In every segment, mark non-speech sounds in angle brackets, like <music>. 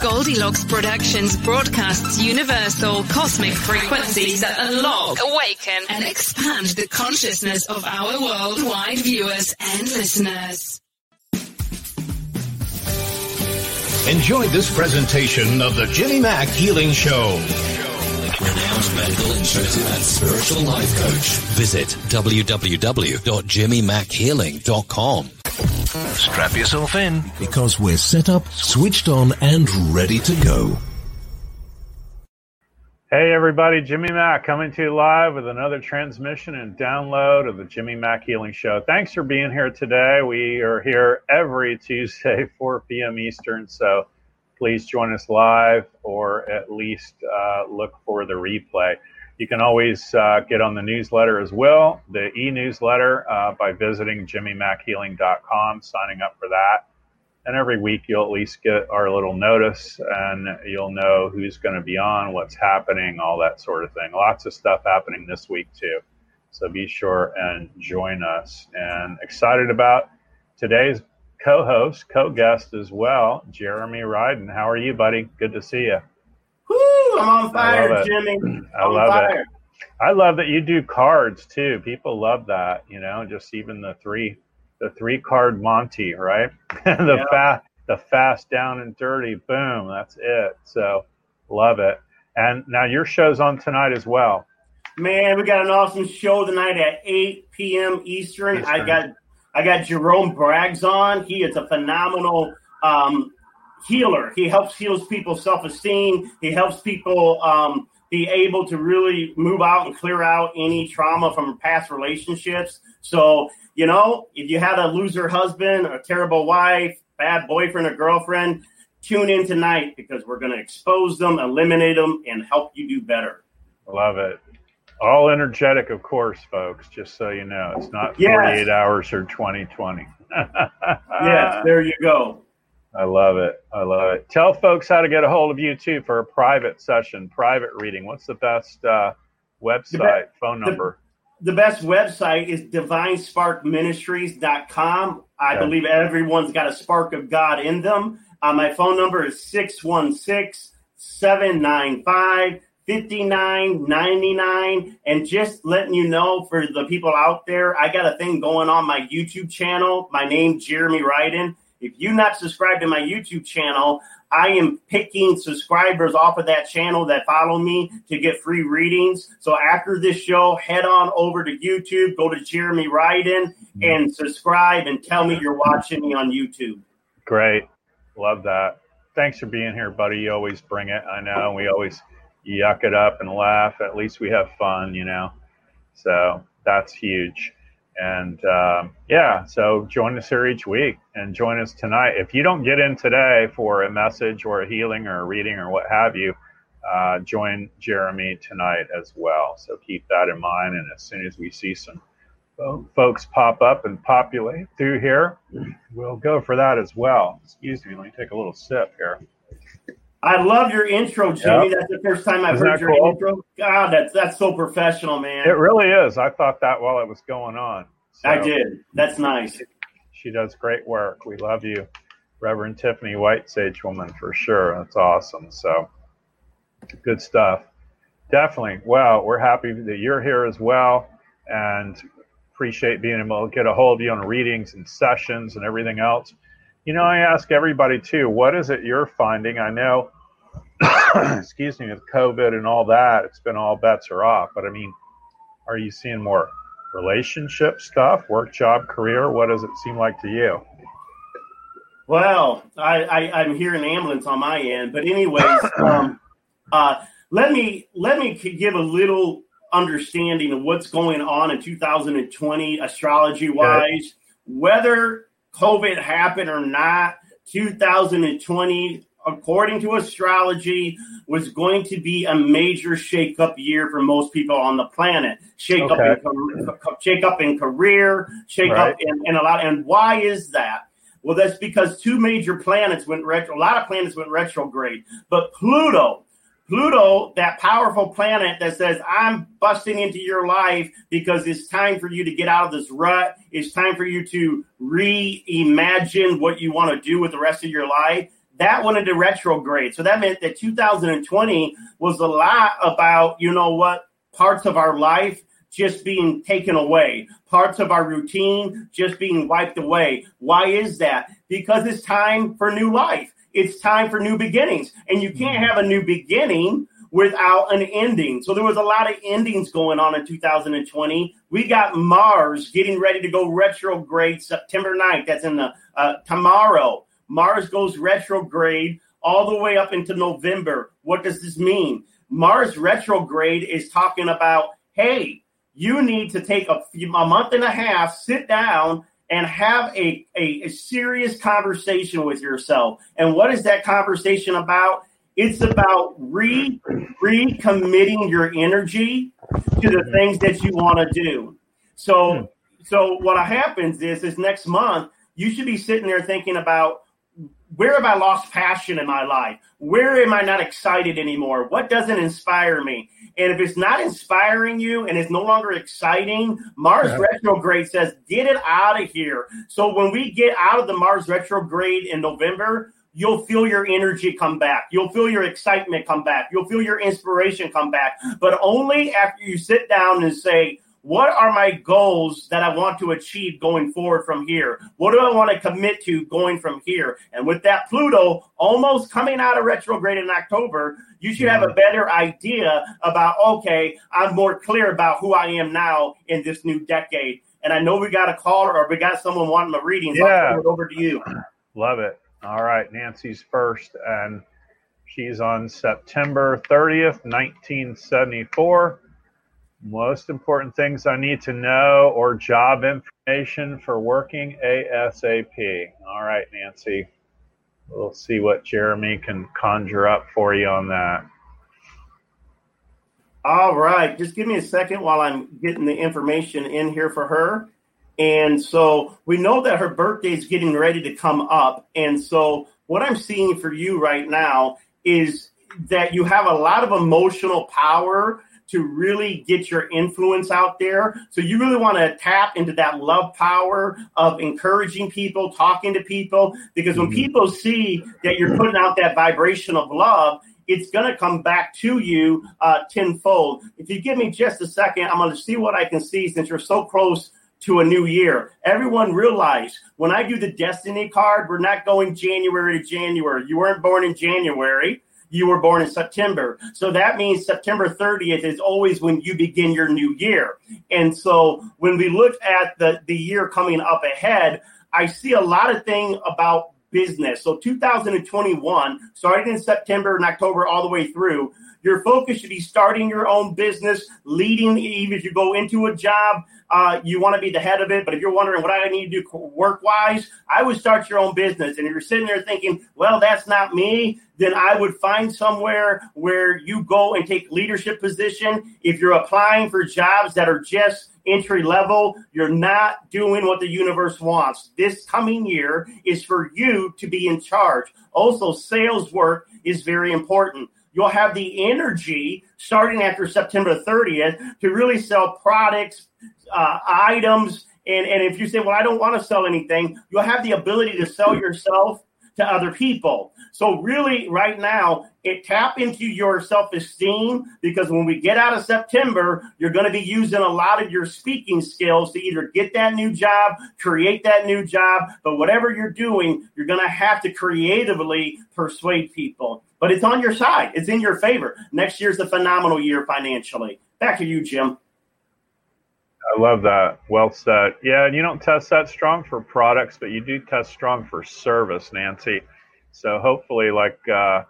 Goldilocks Productions broadcasts universal cosmic frequencies that unlock, awaken, and expand the consciousness of our worldwide viewers and listeners. Enjoy this presentation of the Jimmy Mack Healing Show. Renowned medical, intuitive, and spiritual life coach. Visit www.jimmymackhealing.com. Strap yourself in because we're set up, switched on, and ready to go. Hey everybody, Jimmy Mack coming to you live with another transmission and download of the Jimmy Mack Healing Show. Thanks for being here today. We are here every Tuesday, <laughs> 4 p.m. Eastern, so please join us live or at least uh, look for the replay. You can always uh, get on the newsletter as well, the e-newsletter, uh, by visiting jimmymackhealing.com, signing up for that. And every week you'll at least get our little notice and you'll know who's going to be on, what's happening, all that sort of thing. Lots of stuff happening this week too. So be sure and join us. And excited about today's co-host, co-guest as well, Jeremy Ryden. How are you, buddy? Good to see you. Woo! I'm on I fire. Jimmy. I love fire. it. <clears throat> I love that you do cards too. People love that, you know, just even the three the three card Monty, right? <laughs> the Yeah. fast the fast down and dirty, boom, that's it. So love it. And now your show's on tonight as well. Man, we got an awesome show tonight at 8 p.m. Eastern. I got I got Jerome Braggs on. He is a phenomenal um, healer. He helps heals people's self esteem. He helps people um, be able to really move out and clear out any trauma from past relationships. So you know, if you had a loser husband, a terrible wife, bad boyfriend or girlfriend, tune in tonight because we're going to expose them, eliminate them, and help you do better. Love it. All energetic, of course, folks, just so you know. It's not Yes. 48 hours or 2020. <laughs> yes, there you go. I love it. I love it. Tell folks how to get a hold of you too for a private session, private reading. What's the best uh, website, phone the- number? The best website is divinesparkministries.com. I Okay. believe everyone's got a spark of God in them. Uh, my phone number is 616 795 59.99 and just letting you know for the people out there i got a thing going on my youtube channel my name jeremy ryden if you're not subscribed to my youtube channel i am picking subscribers off of that channel that follow me to get free readings so after this show head on over to youtube go to jeremy ryden mm-hmm. and subscribe and tell me you're watching me on youtube Great. Love that. Thanks for being here, buddy. You always bring it. I know. We always yuck it up and laugh. At least we have fun, you know. So that's huge. And um, yeah, so join us here each week and join us tonight. If you don't get in today for a message or a healing or a reading or what have you, uh, join Jeremy tonight as well. So keep that in mind. And as soon as we see some folks pop up and populate through here, we'll go for that as well. Excuse me, let me take a little sip here. I love your intro, Jimmy. Yep. That's the first time I've Isn't heard your cool? intro. God, that's that's so professional, man. It really is. I thought that while it was going on. I did. That's nice. She does great work. We love you, Reverend Tiffany White, Sage Woman, for sure. That's awesome. So good stuff. Definitely. Well, we're happy that you're here as well and appreciate being able to get a hold of you on readings and sessions and everything else. You know, I ask everybody too, what is it you're finding? I know, <coughs> excuse me, with COVID and all that, it's been all bets are off. But I mean, are you seeing more relationship stuff, work, job, career? What does it seem like to you? Well, I, I, I'm hearing ambulance on my end, but anyways, <coughs> um, uh, let me let me give a little understanding of what's going on in 2020 astrology wise. Whether COVID happened or not, 2020, according to astrology, was going to be a major shakeup year for most people on the planet. Shake up in shake up in career, shake Right. up in, in a lot. And why is that? Well, that's because two major planets went retro. A lot of planets went retrograde, but Pluto, Pluto, that powerful planet that says, I'm busting into your life because it's time for you to get out of this rut. It's time for you to reimagine what you want to do with the rest of your life. That went into retrograde. So that meant that 2020 was a lot about, you know what, parts of our life just being taken away, parts of our routine just being wiped away. Why is that? Because it's time for new life. It's time for new beginnings. And you can't have a new beginning without an ending. So there was a lot of endings going on in 2020. We got Mars getting ready to go retrograde September 9th. That's in the uh, tomorrow. Mars goes retrograde all the way up into November. What does this mean? Mars retrograde is talking about, hey, you need to take a, few, a month and a half, sit down, and have a, a, a serious conversation with yourself. And what is that conversation about? It's about re recommitting your energy to the mm-hmm. things that you want to do. So, hmm. so what happens is, is next month you should be sitting there thinking about where have I lost passion in my life? Where am I not excited anymore? What doesn't inspire me? And if it's not inspiring you and it's no longer exciting, Mars Yeah. retrograde says, get it out of here. So when we get out of the Mars retrograde in November, you'll feel your energy come back. You'll feel your excitement come back. You'll feel your inspiration come back. But only after you sit down and say, what are my goals that I want to achieve going forward from here? What do I want to commit to going from here? And with that Pluto almost coming out of retrograde in October, you should have a better idea about, okay, I'm more clear about who I am now in this new decade. And I know we got a caller or we got someone wanting a reading. So Yeah. I'll turn it over to you. Love it. All right, Nancy's first, and she's on September 30th, 1974. Most important things I need to know or job information for working ASAP. All right, Nancy. We'll see what Jeremy can conjure up for you on that. All right. Just give me a second while I'm getting the information in here for her. And so we know that her birthday is getting ready to come up. And so what I'm seeing for you right now is that you have a lot of emotional power to really get your influence out there. So you really want to tap into that love power of encouraging people, talking to people, because when mm-hmm. people see that you're putting out that vibration of love, it's going to come back to you uh, tenfold. If you give me just a second, I'm going to see what I can see since you're so close to a new year. Everyone realize when I do the destiny card, we're not going January to January. You weren't born in January. You were born in September. So that means September 30th is always when you begin your new year. And so when we look at the, the year coming up ahead, I see a lot of things about business. So 2021, starting in September and October all the way through, your focus should be starting your own business, leading, even if you go into a job, uh, you want to be the head of it. But if you're wondering what I need to do work wise, I would start your own business. And if you're sitting there thinking, well, that's not me, then I would find somewhere where you go and take leadership position. If you're applying for jobs that are just entry level, you're not doing what the universe wants. This coming year is for you to be in charge. Also, sales work is very important. You'll have the energy starting after September 30th to really sell products, uh, items. And, and if you say, well, I don't want to sell anything, you'll have the ability to sell yourself to other people. So really, right now, it tap into your self-esteem because when we get out of September, you're going to be using a lot of your speaking skills to either get that new job, create that new job, but whatever you're doing, you're going to have to creatively persuade people. But it's on your side. It's in your favor. Next year's a phenomenal year financially. Back to you, Jim. I love that. Well said. Yeah, and you don't test that strong for products, but you do test strong for service, Nancy. So hopefully, like uh,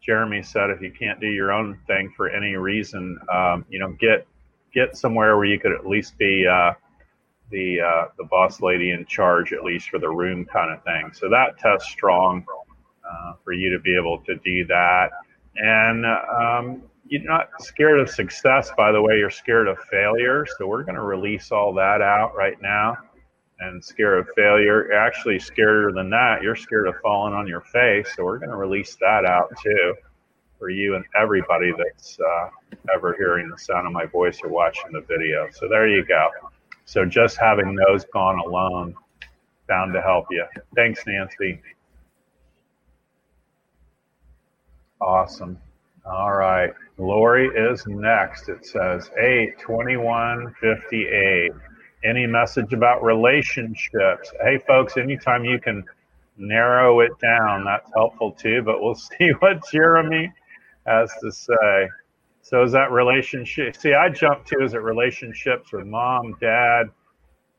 Jeremy said, if you can't do your own thing for any reason, um, you know, get get somewhere where you could at least be uh, the uh, the boss lady in charge, at least for the room kind of thing. So that tests strong uh, for you to be able to do that. And um, you're not scared of success, by the way. You're scared of failure. So we're going to release all that out right now and scared of failure. You're actually scarier than that. You're scared of falling on your face. So we're going to release that out too for you and everybody that's uh, ever hearing the sound of my voice or watching the video. So there you go. So just having those gone alone bound to help you. Thanks, Nancy. Awesome. All right. Lori is next. It says 82158 any message about relationships. Hey, folks, anytime you can narrow it down, that's helpful too. But we'll <laughs> see what Jeremy has to say. So, is that relationship? See, I jumped to is it relationships with mom, dad,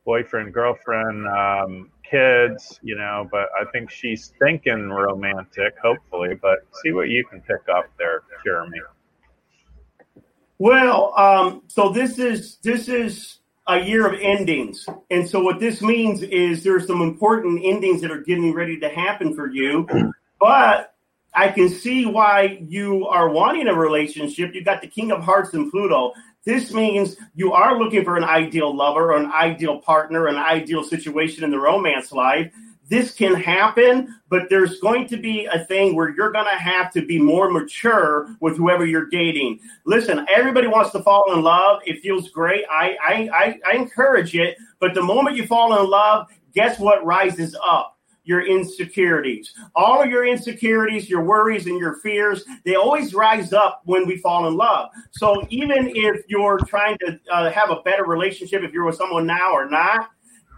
boyfriend, girlfriend, um, kids, you know, but I think she's thinking romantic, hopefully. But see what you can pick up there, Jeremy. Well, um, so this is this is a year of endings. And so what this means is there's some important endings that are getting ready to happen for you. <clears throat> But I can see why you are wanting a relationship. You've got the King of Hearts and Pluto. This means you are looking for an ideal lover or an ideal partner, an ideal situation in the romance life this can happen, but there's going to be a thing where you're going to have to be more mature with whoever you're dating. Listen, everybody wants to fall in love. It feels great. I, I, I, I encourage it. But the moment you fall in love, guess what rises up? Your insecurities. All of your insecurities, your worries, and your fears, they always rise up when we fall in love. So even if you're trying to uh, have a better relationship, if you're with someone now or not,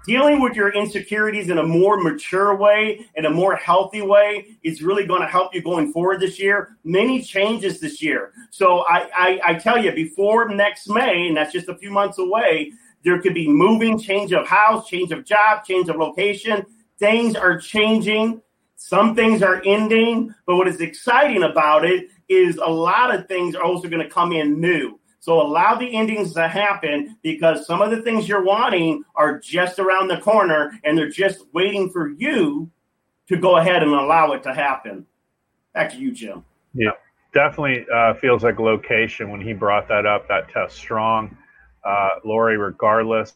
dealing with your insecurities in a more mature way, in a more healthy way, is really going to help you going forward this year. Many changes this year. So I, I, I tell you, before next May, and that's just a few months away, there could be moving, change of house, change of job, change of location. Things are changing. Some things are ending. But what is exciting about it is a lot of things are also going to come in new. So allow the endings to happen because some of the things you're wanting are just around the corner and they're just waiting for you to go ahead and allow it to happen. Back to you, Jim. Yeah, definitely uh, feels like location when he brought that up. That test strong. Uh, Lori, regardless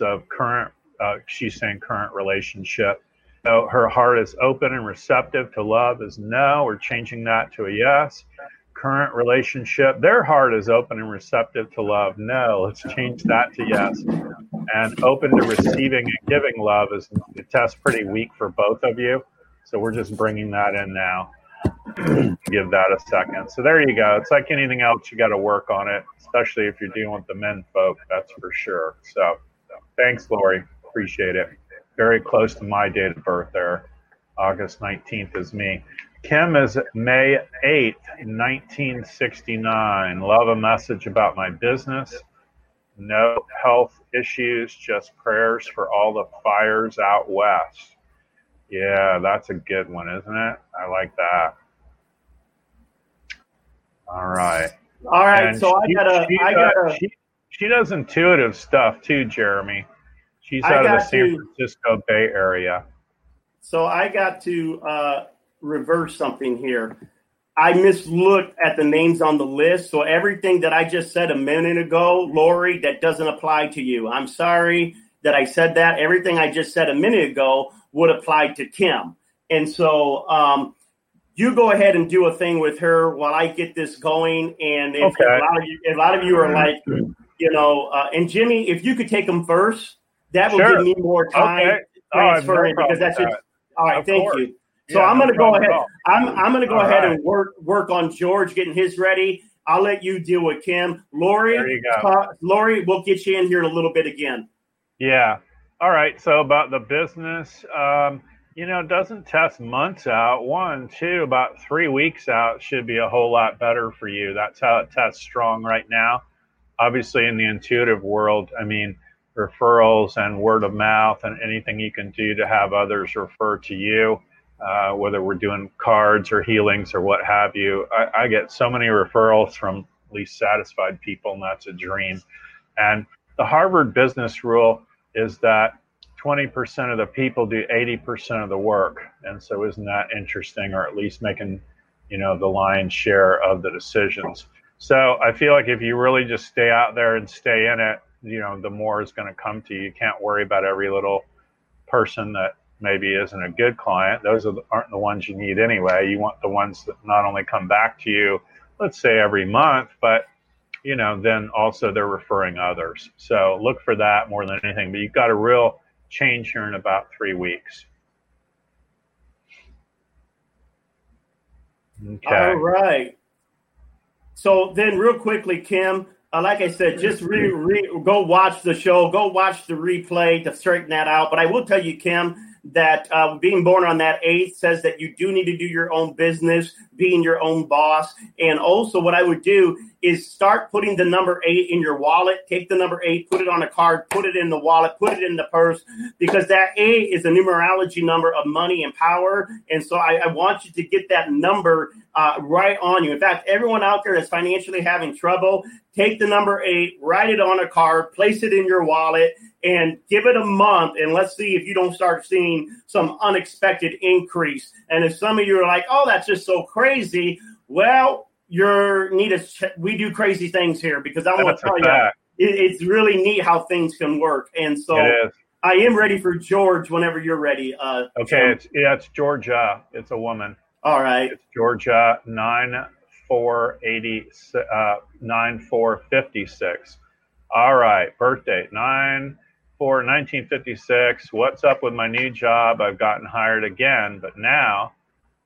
of current, uh, she's saying current relationship. So her heart is open and receptive to love is no. We're changing that to a yes current relationship, their heart is open and receptive to love. No, let's change that to yes. And open to receiving and giving love is the test pretty weak for both of you. So we're just bringing that in now. <clears throat> Give that a second. So there you go. It's like anything else, you got to work on it, especially if you're dealing with the men folk. That's for sure. So thanks, Lori. Appreciate it. Very close to my date of birth there. August 19th is me. Kim is May 8th, 1969. Love a message about my business. No health issues, just prayers for all the fires out west. Yeah, that's a good one, isn't it? I like that. All right. All right. And so she, I gotta, she, I gotta. She, she, does intuitive stuff too, Jeremy. She's out of the San to, Francisco Bay Area. So I got to uh, reverse something here. I mislooked at the names on the list. So everything that I just said a minute ago, Lori, that doesn't apply to you. I'm sorry that I said that. Everything I just said a minute ago would apply to Kim. And so um, you go ahead and do a thing with her while I get this going. And if okay. a, lot of you, a lot of you are like, you know, uh, and Jimmy, if you could take them first, that will sure. give me more time okay. transferring oh, because that's all right. Of thank course. you. So yeah, I'm going to go ahead. I'm, I'm going to go All ahead right. and work work on George getting his ready. I'll let you deal with Kim. Lori, there you go. Uh, Lori, we'll get you in here in a little bit again. Yeah. All right. So about the business, um, you know, doesn't test months out. One, two, about three weeks out should be a whole lot better for you. That's how it tests strong right now. Obviously, in the intuitive world, I mean, referrals and word of mouth and anything you can do to have others refer to you uh, whether we're doing cards or healings or what have you. I, I get so many referrals from least satisfied people, and that's a dream. And the Harvard business rule is that 20% of the people do 80% of the work. And so isn't that interesting or at least making, you know, the lion's share of the decisions. So I feel like if you really just stay out there and stay in it, you know, the more is going to come to you. You can't worry about every little person that maybe isn't a good client, those are, aren't the ones you need anyway. You want the ones that not only come back to you, let's say every month, but you know, then also they're referring others. So look for that more than anything. But you've got a real change here in about three weeks. Okay. All right. So then, real quickly, Kim, uh, like I said, just re, re, go watch the show, go watch the replay to straighten that out. But I will tell you, Kim, that uh, being born on that eighth says that you do need to do your own business, being your own boss. And also, what I would do is start putting the number eight in your wallet. Take the number eight, put it on a card, put it in the wallet, put it in the purse, because that eight is a numerology number of money and power. And so I, I want you to get that number uh, right on you. In fact, everyone out there that's financially having trouble, take the number eight, write it on a card, place it in your wallet, and give it a month and let's see if you don't start seeing some unexpected increase. And if some of you are like, "Oh, that's just so crazy," well, you're need a ch- we do crazy things here because I want to tell you it, it's really neat how things can work. And so I am ready for George whenever you're ready. Uh, okay, it's yeah, it's Georgia. It's a woman. All right, it's Georgia nine four eighty uh, nine four fifty six. All right, birthday nine for 1956. What's up with my new job? I've gotten hired again, but now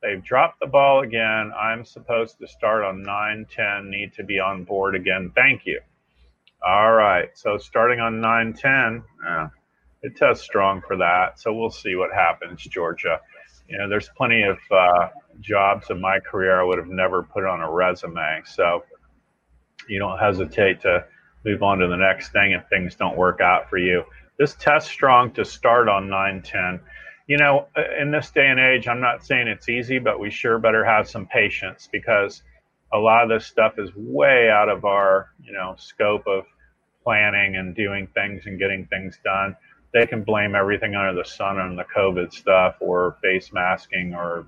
they've dropped the ball again. I'm supposed to start on 910, need to be on board again. Thank you. All right. So starting on 910, eh, it tests strong for that. So we'll see what happens, Georgia. You know, there's plenty of uh, jobs in my career I would have never put on a resume. So you don't hesitate to move on to the next thing if things don't work out for you this test strong to start on 910 you know uh, in this day and age i'm not saying it's easy but we sure better have some patience because a lot of this stuff is way out of our you know scope of planning and doing things and getting things done. They can blame everything under the sun on the covid stuff or face masking or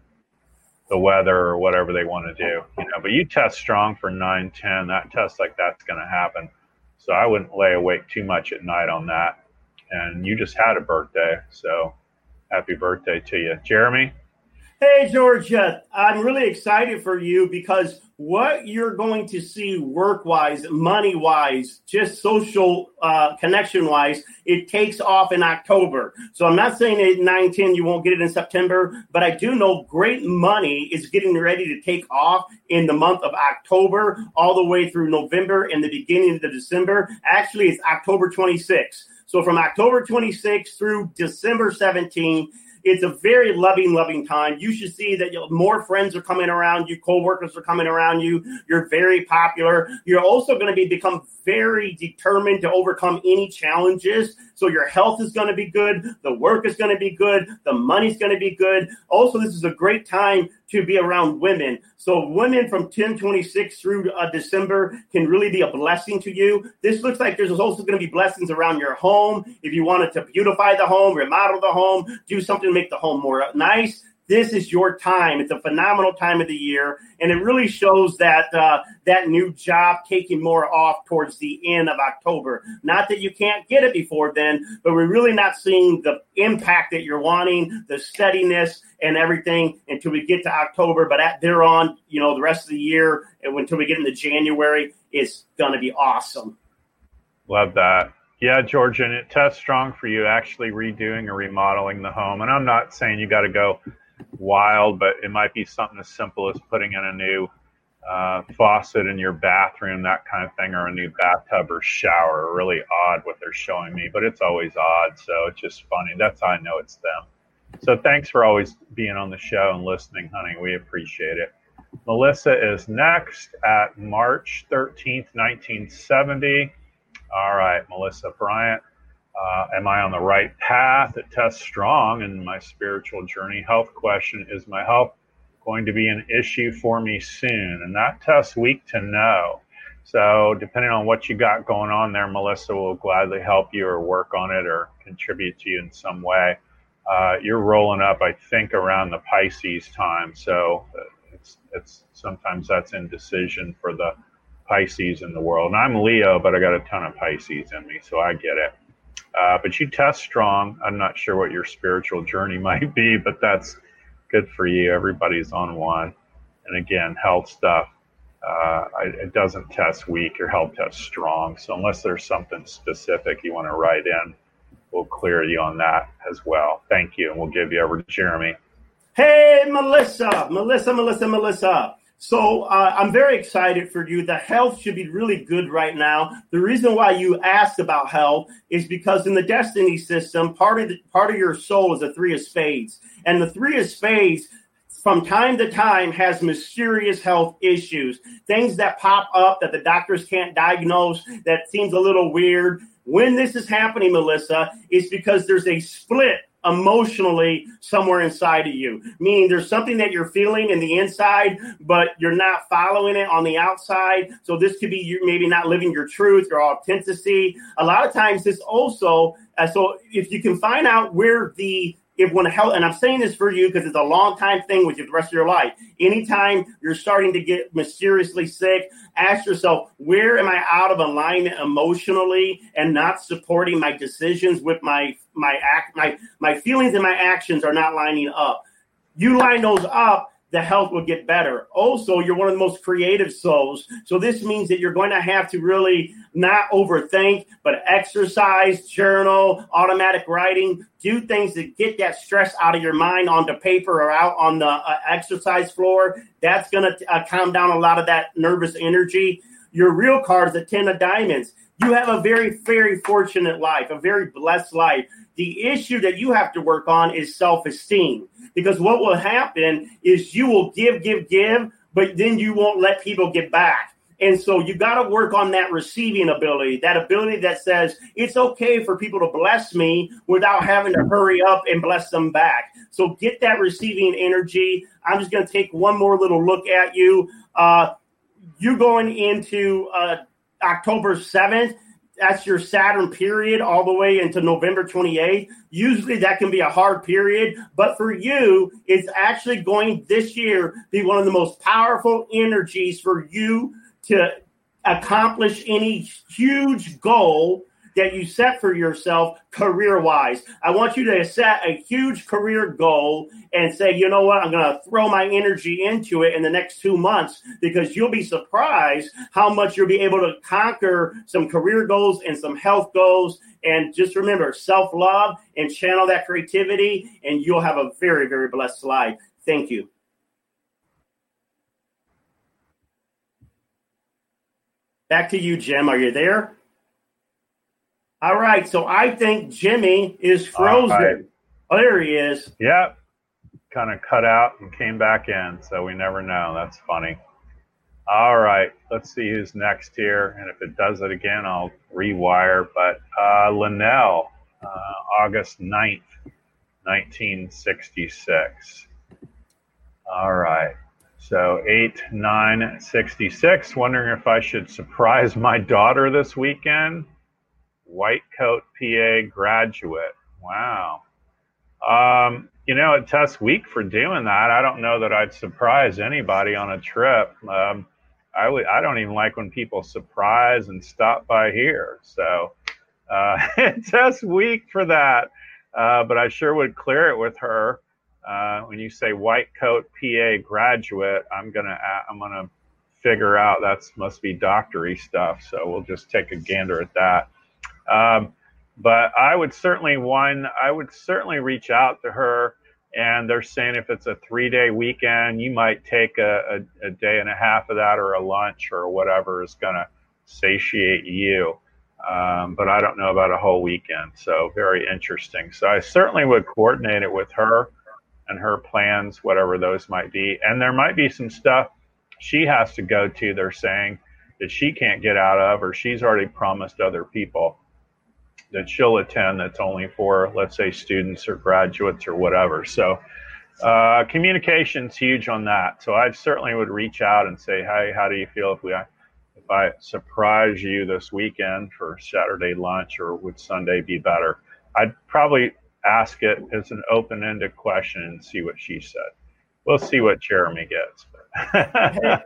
the weather or whatever they want to do you know. But you test strong for 910 that test like that's going to happen. So i wouldn't lay awake too much at night on that and you just had a birthday. So happy birthday to you, Jeremy. Hey, Georgia, I'm really excited for you because what you're going to see work wise, money wise, just social uh, connection wise, it takes off in October. So I'm not saying at 9 10 you won't get it in September, but I do know great money is getting ready to take off in the month of October, all the way through November and the beginning of December. Actually, it's October 26th. So from October 26th through December 17th, it's a very loving, loving time. You should see that more friends are coming around you, co-workers are coming around you. You're very popular. You're also going to be become very determined to overcome any challenges. So your health is going to be good, the work is going to be good, the money's going to be good. Also, this is a great time to be around women. So women from 1026 through uh, December can really be a blessing to you. This looks like there's also going to be blessings around your home. If you wanted to beautify the home, remodel the home, do something to make the home more nice, this is your time. It's a phenomenal time of the year, and it really shows that uh, that new job taking more off towards the end of October. Not that you can't get it before then, but we're really not seeing the impact that you're wanting, the steadiness and everything until we get to October. But at there on, you know, the rest of the year until we get into January, it's going to be awesome. Love that. Yeah, George, and it tests strong for you actually redoing or remodeling the home. And I'm not saying you got to go wild, but it might be something as simple as putting in a new uh, faucet in your bathroom, that kind of thing, or a new bathtub or shower. Really odd what they're showing me, but it's always odd. So it's just funny. That's how I know it's them. So thanks for always being on the show and listening, honey. We appreciate it. Melissa is next at March 13th, 1970. All right, Melissa Bryant. Uh, am I on the right path? It tests strong in my spiritual journey. Health question Is my health going to be an issue for me soon? And that tests weak to know. So, depending on what you got going on there, Melissa will gladly help you or work on it or contribute to you in some way. Uh, you're rolling up, I think, around the Pisces time. So, uh, it's, it's sometimes that's indecision for the Pisces in the world. And I'm Leo, but I got a ton of Pisces in me, so I get it. Uh, but you test strong. I'm not sure what your spiritual journey <laughs> might be, but that's good for you. Everybody's on one. And again, health stuff, uh, it doesn't test weak. Your health tests strong. So unless there's something specific you want to write in, we'll clear you on that as well. Thank you. And we'll give you over to Jeremy. Hey, Melissa, Melissa, Melissa, Melissa. So uh, I'm very excited for you. The health should be really good right now. The reason why you asked about health is because in the destiny system, part of the, part of your soul is a three of spades, and the three of spades from time to time has mysterious health issues, things that pop up that the doctors can't diagnose that seems a little weird. When this is happening, Melissa, it's because there's a split emotionally somewhere inside of you. Meaning there's something that you're feeling in the inside, but you're not following it on the outside. So this could be you maybe not living your truth, your authenticity. A lot of times this also, uh, so if you can find out where the if when health, and I'm saying this for you because it's a long time thing with you the rest of your life. Anytime you're starting to get mysteriously sick, ask yourself, where am I out of alignment emotionally and not supporting my decisions with my my act my my feelings and my actions are not lining up. You line those up, the health will get better. Also, you're one of the most creative souls. So this means that you're going to have to really not overthink, but exercise, journal, automatic writing, do things to get that stress out of your mind onto paper or out on the uh, exercise floor. That's going to uh, calm down a lot of that nervous energy. Your real card is a 10 of diamonds. You have a very, very fortunate life, a very blessed life. The issue that you have to work on is self esteem because what will happen is you will give, give, give, but then you won't let people get back. And so you got to work on that receiving ability, that ability that says it's okay for people to bless me without having to hurry up and bless them back. So get that receiving energy. I'm just going to take one more little look at you. Uh, you going into uh, October 7th that's your Saturn period all the way into November 28th. Usually that can be a hard period, but for you, it's actually going this year be one of the most powerful energies for you to accomplish any huge goal that you set for yourself career wise. I want you to set a huge career goal and say, you know what, I'm going to throw my energy into it in the next two months because you'll be surprised how much you'll be able to conquer some career goals and some health goals. And just remember self love and channel that creativity, and you'll have a very, very blessed life. Thank you. Back to you, Jim. Are you there? All right. So I think Jimmy is frozen. Right. Oh, there he is. Yep. Kind of cut out and came back in. So we never know. That's funny. All right. Let's see who's next here. And if it does it again, I'll rewire. But uh, Linnell, uh, August 9th, 1966. All right. So 8, 9, 66. Wondering if I should surprise my daughter this weekend. White Coat PA graduate. Wow. Um, you know, a test weak for doing that. I don't know that I'd surprise anybody on a trip. Um, I. I don't even like when people surprise and stop by here. So, uh, <laughs> test weak for that. Uh, but I sure would clear it with her. Uh, when you say white coat PA graduate, I'm gonna I'm gonna figure out that's must be doctory stuff. So we'll just take a gander at that. Um, but I would certainly one I would certainly reach out to her. And they're saying if it's a three day weekend, you might take a, a, a day and a half of that or a lunch or whatever is going to satiate you. Um, but I don't know about a whole weekend. So very interesting. So I certainly would coordinate it with her and her plans, whatever those might be. And there might be some stuff she has to go to, they're saying, that she can't get out of, or she's already promised other people that she'll attend that's only for, let's say, students or graduates or whatever. So, uh, communication's huge on that. So I certainly would reach out and say, "Hey, how do you feel if we if I surprise you this weekend for Saturday lunch, or would Sunday be better?" I'd probably ask it as an open-ended question and see what she said. We'll see what Jeremy gets. <laughs>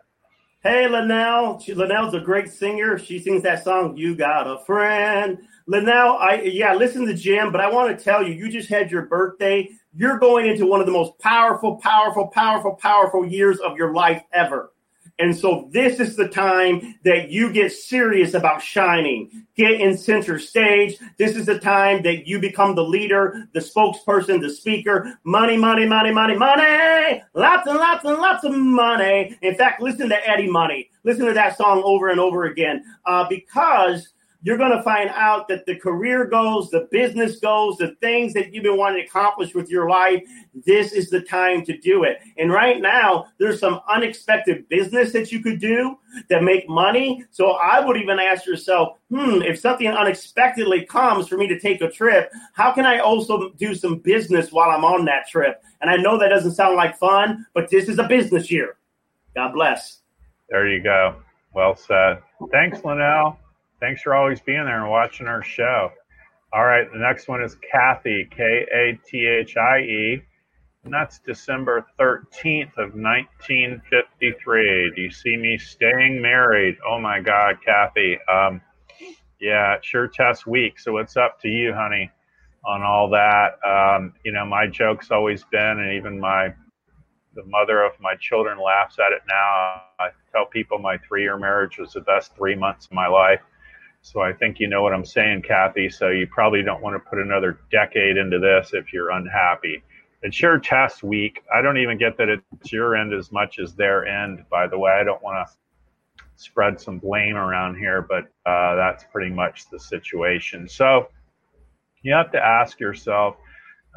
hey, Linnell. Linnell's a great singer. She sings that song, "You Got a Friend." Linnell, I yeah, listen to Jim, but I want to tell you, you just had your birthday. You're going into one of the most powerful, powerful, powerful, powerful years of your life ever. And so this is the time that you get serious about shining. Get in center stage. This is the time that you become the leader, the spokesperson, the speaker. Money, money, money, money, money. Lots and lots and lots of money. In fact, listen to Eddie Money. Listen to that song over and over again uh, because you're going to find out that the career goals, the business goals, the things that you've been wanting to accomplish with your life, this is the time to do it. And right now, there's some unexpected business that you could do that make money. So I would even ask yourself, hmm, if something unexpectedly comes for me to take a trip, how can I also do some business while I'm on that trip? And I know that doesn't sound like fun, but this is a business year. God bless. There you go. Well said. Thanks, Linnell. Thanks for always being there and watching our show. All right, the next one is Kathy, K A T H I E, and that's December 13th of 1953. Do you see me staying married? Oh my God, Kathy. Um, yeah, sure test weak. So it's up to you, honey, on all that. Um, you know, my joke's always been, and even my the mother of my children laughs at it now. I tell people my three year marriage was the best three months of my life. So I think you know what I'm saying, Kathy. So you probably don't want to put another decade into this if you're unhappy. It's your test weak. I don't even get that it's your end as much as their end, by the way. I don't want to spread some blame around here, but uh, that's pretty much the situation. So you have to ask yourself,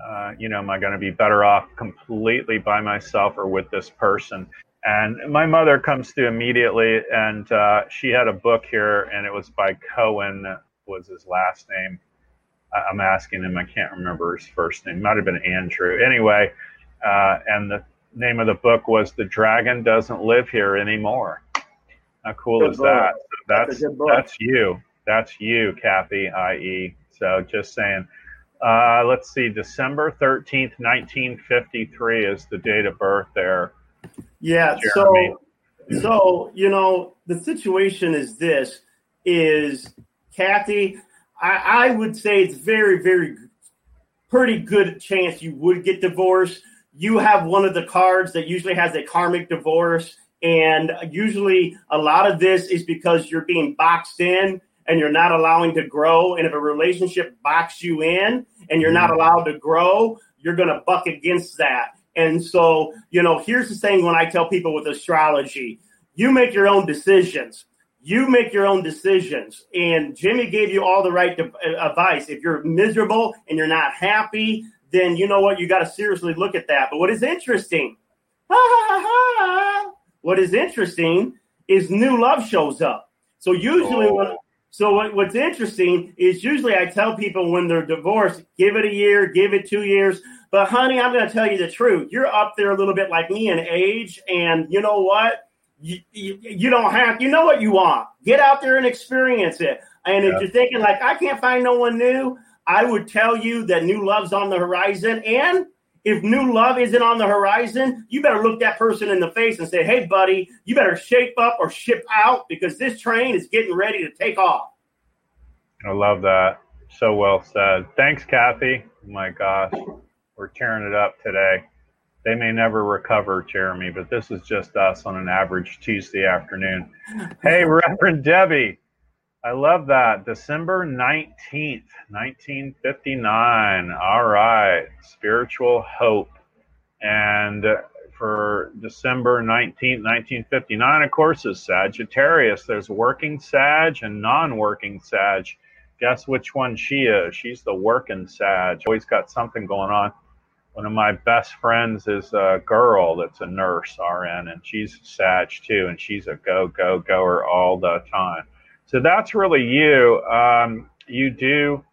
uh, you know, am I going to be better off completely by myself or with this person? And my mother comes to immediately, and uh, she had a book here, and it was by Cohen, was his last name. I'm asking him, I can't remember his first name. Might have been Andrew. Anyway, uh, and the name of the book was "The Dragon Doesn't Live Here Anymore." How cool good is book. that? So that's that's, that's you. That's you, Kathie. I.e. So just saying. Uh, let's see, December 13th, 1953 is the date of birth there. Yeah. Jeremy. So, so you know, the situation is this: is Kathy? I, I would say it's very, very pretty good chance you would get divorced. You have one of the cards that usually has a karmic divorce. And usually a lot of this is because you're being boxed in and you're not allowing to grow. And if a relationship boxes you in and you're not mm-hmm. allowed to grow, you're going to buck against that. And so, you know, here's the thing when I tell people with astrology, you make your own decisions. You make your own decisions. And Jimmy gave you all the right uh, advice. If you're miserable and you're not happy, then you know what? You got to seriously look at that. But what is interesting, <laughs> what is interesting is new love shows up. So usually, oh. when, so what, what's interesting is usually I tell people when they're divorced, give it a year, give it two years. But honey, I'm going to tell you the truth. You're up there a little bit like me in age, and you know what? You, you, you don't have. You know what you want. Get out there and experience it. And if you're thinking like I can't find no one new, I would tell you that new love's on the horizon. And if new love isn't on the horizon, you better look that person in the face and say, "Hey, buddy, you better shape up or ship out because this train is getting ready to take off." I love that. So well said. Thanks, Kathy. Oh my gosh, we're tearing it up today. They may never recover, Jeremy, but this is just us on an average Tuesday afternoon. Hey, <laughs> Reverend Debbie, I love that. December 19th, 1959. All right, spiritual hope. And for December 19th, 1959, of course, is Sagittarius. There's working Sag and non working Sag guess which one she is? She's the working Sag. Always got something going on. One of my best friends is a girl that's a nurse, RN, and she's Sag too, and she's a go, go, goer all the time. So that's really you. Um, you do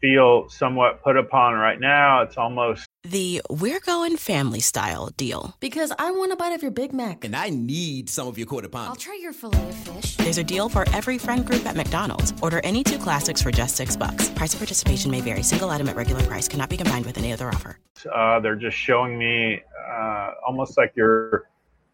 feel somewhat put upon right now. It's almost the we're going family style deal. Because I want a bite of your Big Mac. And I need some of your quarter pound. I'll try your filet of fish. There's a deal for every friend group at McDonald's. Order any two classics for just six bucks. Price of participation may vary. Single item at regular price cannot be combined with any other offer. Uh, they're just showing me uh, almost like you're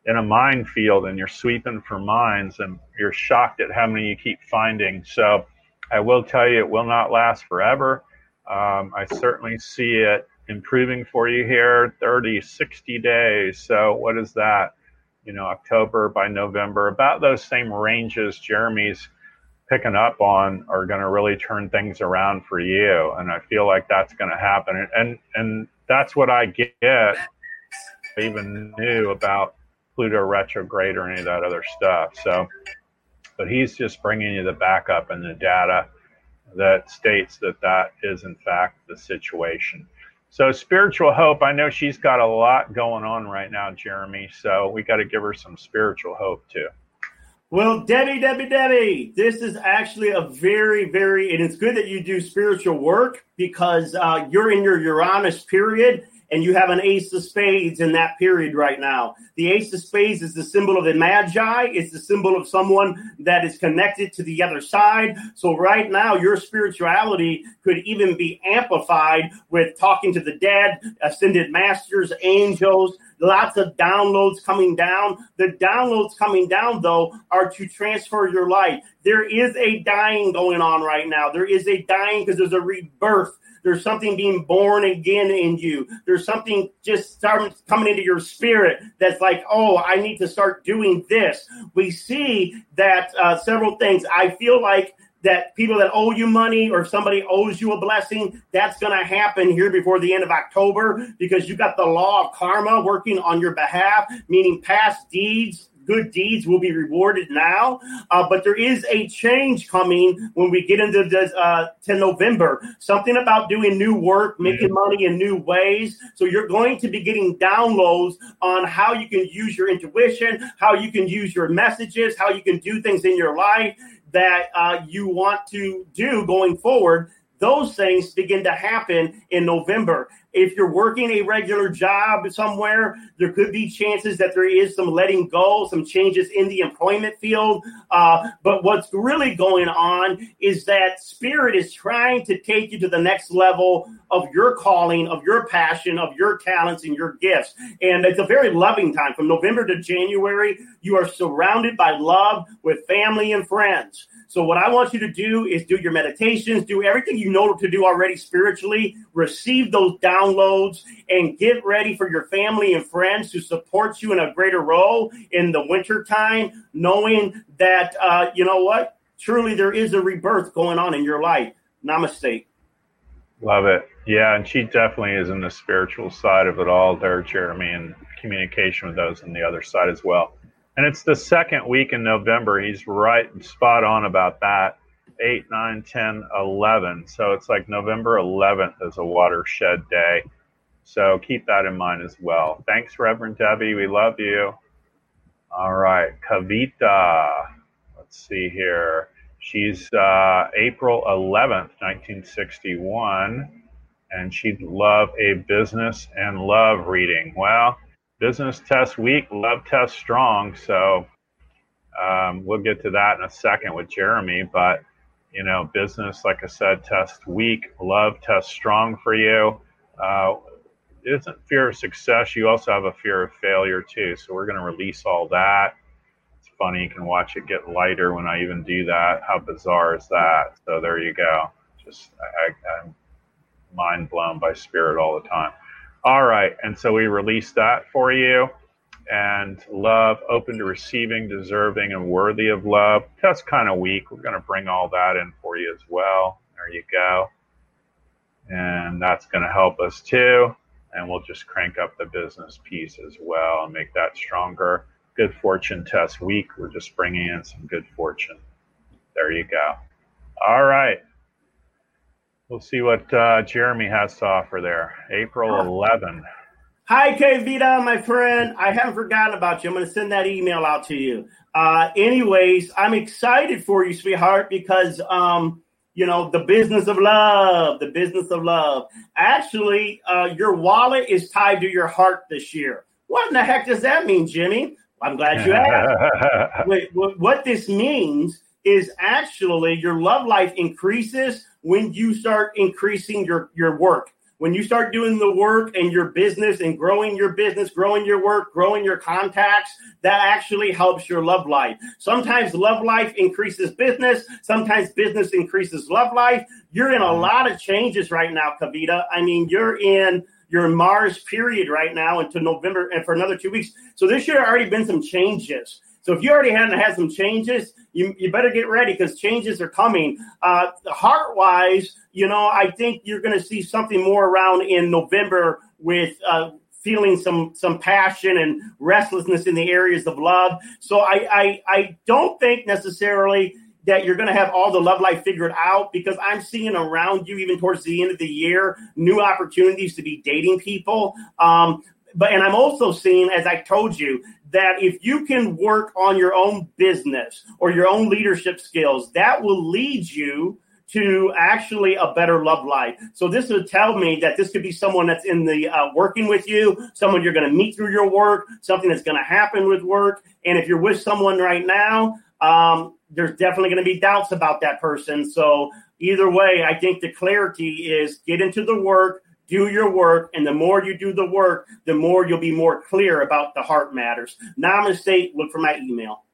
in a minefield and you're sweeping for mines and you're shocked at how many you keep finding. So I will tell you, it will not last forever. Um, I certainly see it improving for you here 30, 60 days. So, what is that? You know, October by November, about those same ranges Jeremy's picking up on are going to really turn things around for you. And I feel like that's going to happen. And, and, and that's what I get. I even knew about Pluto retrograde or any of that other stuff. So, but he's just bringing you the backup and the data that states that that is in fact the situation. So spiritual hope, I know she's got a lot going on right now, Jeremy. So we got to give her some spiritual hope too. Well, Debbie, Debbie, Debbie, this is actually a very, very, and it's good that you do spiritual work because uh, you're in your Uranus period and you have an ace of spades in that period right now. The ace of spades is the symbol of the magi. It's the symbol of someone that is connected to the other side. So right now, your spirituality could even be amplified with talking to the dead, ascended masters, angels, lots of downloads coming down. The downloads coming down, though, are to transfer your life. There is a dying going on right now. There is a dying because there's a rebirth there's something being born again in you. There's something just starting coming into your spirit that's like, oh, I need to start doing this. We see that uh, several things. I feel like that people that owe you money or if somebody owes you a blessing, that's going to happen here before the end of October because you got the law of karma working on your behalf, meaning past deeds good deeds will be rewarded now. Uh, but there is a change coming when we get into the, uh, to November. Something about doing new work, making money in new ways. So you're going to be getting downloads on how you can use your intuition, how you can use your messages, how you can do things in your life that uh, you want to do going forward those things begin to happen in November. If you're working a regular job somewhere, there could be chances that there is some letting go, some changes in the employment field. Uh, but what's really going on is that Spirit is trying to take you to the next level of your calling, of your passion, of your talents, and your gifts. And it's a very loving time. From November to January, you are surrounded by love with family and friends. So, what I want you to do is do your meditations, do everything you know to do already spiritually, receive those downloads, and get ready for your family and friends to support you in a greater role in the wintertime, knowing that, uh, you know what? Truly, there is a rebirth going on in your life. Namaste. Love it. Yeah, and she definitely is in the spiritual side of it all there, Jeremy, and communication with those on the other side as well. And it's the second week in November. He's right spot on about that. 8, 9, 10, 11. So it's like November 11th is a watershed day. So keep that in mind as well. Thanks, Reverend Debbie. We love you. All right, Kavita. Let's see here. She's uh, April 11th, 1961, and she'd love a business and love reading. Well, business test weak, love test strong. So um, we'll get to that in a second with Jeremy. But, you know, business, like I said, test weak, love test strong for you. Uh, isn't fear of success. You also have a fear of failure, too. So we're going to release all that It's funny. You can watch it get lighter when I even do that. How bizarre is that? So there you go. Just I, I'm mind blown by spirit all the time. All right, and so we release that for you. And love, open to receiving, deserving, and worthy of love. That's kind of weak. We're going to bring all that in for you as well. There you go. And that's going to help us too. And we'll just crank up the business piece as well and make that stronger good fortune test weak. We're just bringing in some good fortune. There you go. All right. We'll see what uh, Jeremy has to offer there. April 11. Hi, Kavita, my friend. I haven't forgotten about you. I'm going to send that email out to you. Uh, anyways, I'm excited for you, sweetheart, because um, you know the business of love, the business of love. Actually, uh, your wallet is tied to your heart this year. What in the heck does that mean, Jimmy? I'm glad you asked. <laughs> Wait, what this means is actually your love life increases when you start increasing your, your work. When you start doing the work and your business and growing your business, growing your work, growing your contacts, that actually helps your love life. Sometimes love life increases business. Sometimes business increases love life. You're in a mm-hmm. lot of changes right now, Kavita. I mean, you're in your Mars period right now until November and for another two weeks. So this year already been some changes. So if you already hadn't had some changes, you, you better get ready because changes are coming. Uh, heart wise, you know, I think you're going to see something more around in November with uh, feeling some some passion and restlessness in the areas of love. So I I, I don't think necessarily that you're going to have all the love life figured out because I'm seeing around you, even towards the end of the year, new opportunities to be dating people. Um, but and I'm also seeing, as I told you, that if you can work on your own business or your own leadership skills, that will lead you to actually a better love life. So this would tell me that this could be someone that's in the uh, working with you, someone you're going to meet through your work, something that's going to happen with work. And if you're with someone right now, um, there's definitely going to be doubts about that person. So either way, I think the clarity is get into the work, do your work, and the more you do the work, the more you'll be more clear about the heart matters. Namaste. Look for my email.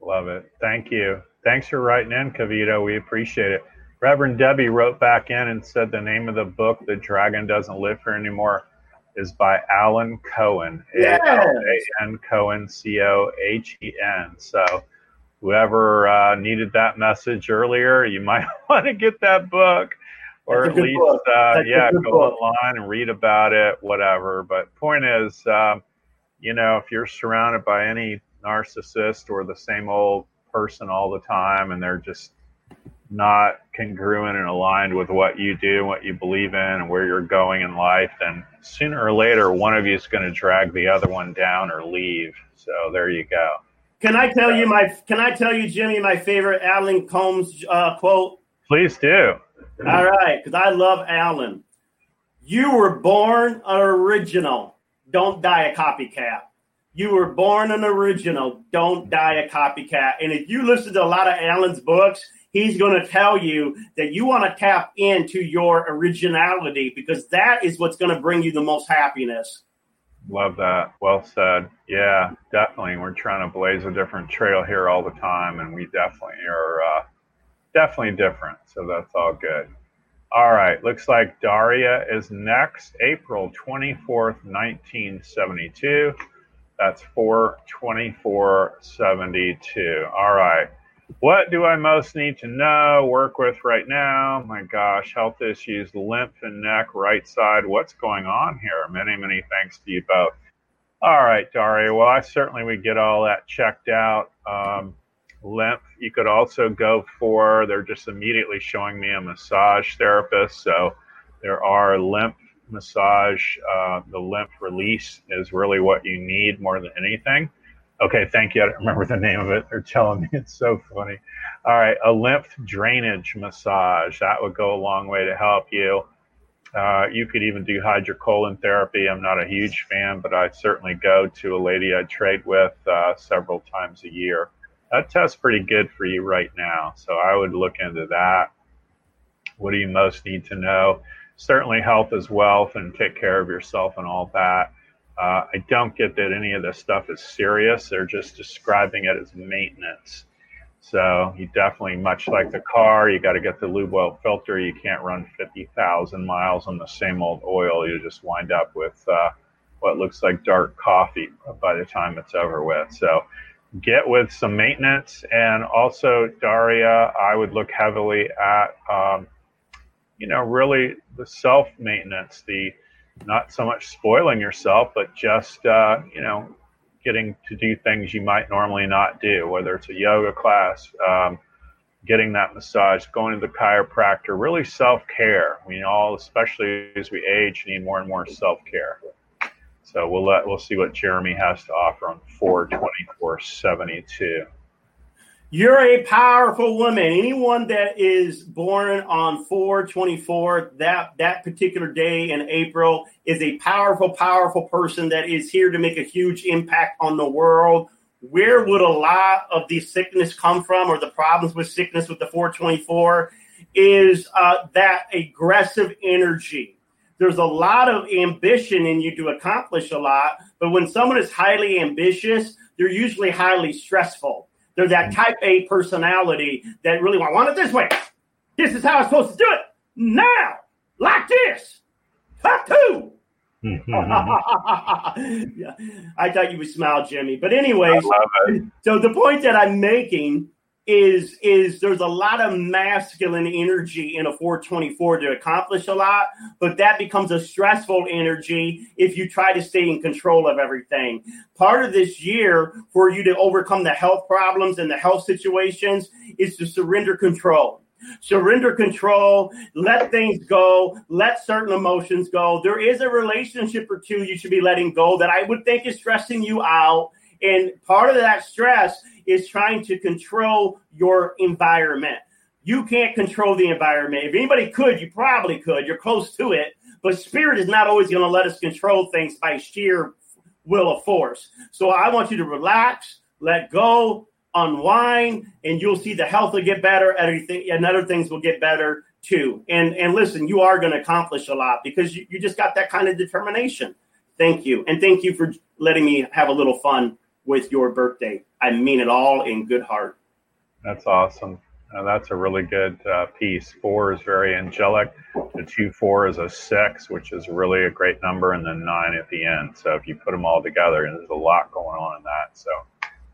Love it. Thank you. Thanks for writing in, Kavita. We appreciate it. Reverend Debbie wrote back in and said the name of the book, The Dragon Doesn't Live Here Anymore, is by Alan Cohen. Yes. A-L-A-N Cohen, C-O-H-E-N. So whoever uh, needed that message earlier, you might <laughs> want to get that book, or at least, uh, yeah, go book. online and read about it, whatever. But point is, um, you know, if you're surrounded by any narcissist or the same old person all the time, and they're just not congruent and aligned with what you do, what you believe in, and where you're going in life, then sooner or later, one of you is going to drag the other one down or leave. So there you go. Can I tell you my? Can I tell you, Jimmy, my favorite Alan Combs uh, quote? Please do. All right, because I love Alan. You were born an original. Don't die a copycat. You were born an original. Don't die a copycat. And if you listen to a lot of Alan's books, he's going to tell you that you want to tap into your originality because that is what's going to bring you the most happiness. Love that. Well said. Yeah, definitely. We're trying to blaze a different trail here all the time, and we definitely are uh, definitely different. So that's all good. All right. Looks like Daria is next, April 24th, 1972. That's 42472. All right. What do I most need to know, work with right now? My gosh, health issues, lymph and neck, right side. What's going on here? Many, many thanks to you both. All right, Daria. Well, I certainly would get all that checked out. Um, lymph, you could also go for, they're just immediately showing me a massage therapist. So there are lymph massage. Uh, the lymph release is really what you need more than anything. Okay, thank you. I don't remember the name of it. They're telling me <laughs> it's so funny. All right, a lymph drainage massage. That would go a long way to help you. Uh, you could even do hydrocolon therapy. I'm not a huge fan, but I certainly go to a lady I trade with uh, several times a year. That tests pretty good for you right now. So I would look into that. What do you most need to know? Certainly, health is wealth and take care of yourself and all that. Uh, I don't get that any of this stuff is serious. They're just describing it as maintenance. So you definitely, much like the car, you got to get the lube oil filter. You can't run 50,000 miles on the same old oil. You just wind up with uh, what looks like dark coffee by the time it's over with. So get with some maintenance. And also, Daria, I would look heavily at, um, you know, really the self maintenance, the not so much spoiling yourself, but just uh, you know getting to do things you might normally not do, whether it's a yoga class, um, getting that massage, going to the chiropractor, really self care. We all, especially as we age, need more and more self care. So we'll let we'll see what Jeremy has to offer on four twenty four seventy two. You're a powerful woman. Anyone that is born on 424, that, that particular day in April, is a powerful, powerful person that is here to make a huge impact on the world. Where would a lot of the sickness come from, or the problems with sickness with the 424? Is uh, that aggressive energy. There's a lot of ambition in you to accomplish a lot, but when someone is highly ambitious, they're usually highly stressful they're that type A personality that really want, want it this way. This is how I'm supposed to do it. Now, like this. Cut two. <laughs> yeah, I thought you would smile, Jimmy. But anyways, so the point that I'm making is is there's a lot of masculine energy in a 424 to accomplish a lot, but that becomes a stressful energy if you try to stay in control of everything. Part of this year for you to overcome the health problems and the health situations is to surrender control. Surrender control, let things go, let certain emotions go. There is a relationship or two you should be letting go that I would think is stressing you out. And part of that stress is trying to control your environment. You can't control the environment. If anybody could, you probably could. You're close to it. But spirit is not always going to let us control things by sheer will of force. So I want you to relax, let go, unwind, and you'll see the health will get better. Everything and other things will get better too. And and listen, you are going to accomplish a lot because you, you just got that kind of determination. Thank you. And thank you for letting me have a little fun with your birthday. I mean it all in good heart. That's awesome. That's a really good uh, piece. Four is very angelic. The two four is a six, which is really a great number, and then nine at the end. So if you put them all together, and there's a lot going on in that. So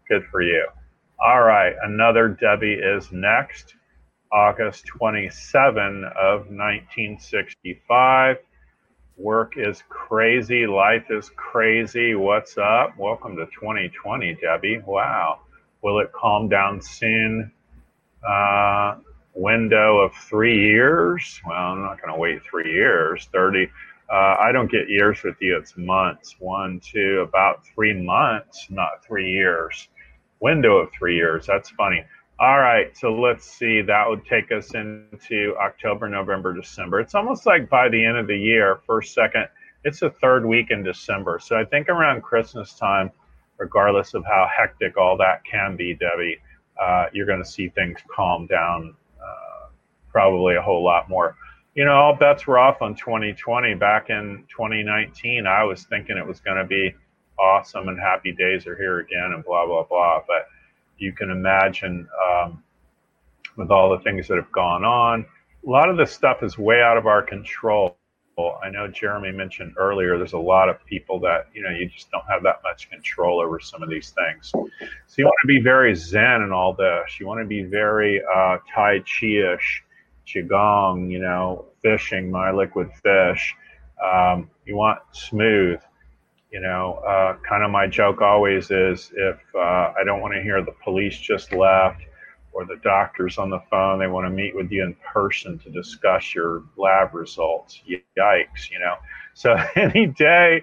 good for you. All right, another Debbie is next. August 27 of 1965. Work is crazy. Life is crazy. What's up? Welcome to 2020, Debbie. Wow. Will it calm down soon? Uh, window of three years. Well, I'm not going to wait three years. 30. Uh, I don't get years with you. It's months. One, two, about three months, not three years. Window of three years. That's funny. All right, so let's see. That would take us into October, November, December. It's almost like by the end of the year, first, second, it's the third week in December. So I think around Christmas time, regardless of how hectic all that can be, Debbie, uh, you're going to see things calm down uh, probably a whole lot more. You know, all bets were off on 2020. Back in 2019, I was thinking it was going to be awesome and happy days are here again and blah, blah, blah. But you can imagine um, with all the things that have gone on, a lot of this stuff is way out of our control. I know Jeremy mentioned earlier, there's a lot of people that, you know, you just don't have that much control over some of these things. So you want to be very zen in all this. You want to be very uh, Tai Chi-ish, Qigong, you know, fishing, my liquid fish. Um, you want smooth. You know, uh, kind of my joke always is if uh, I don't want to hear the police just left or the doctors on the phone, they want to meet with you in person to discuss your lab results. Yikes, you know. So <laughs> any day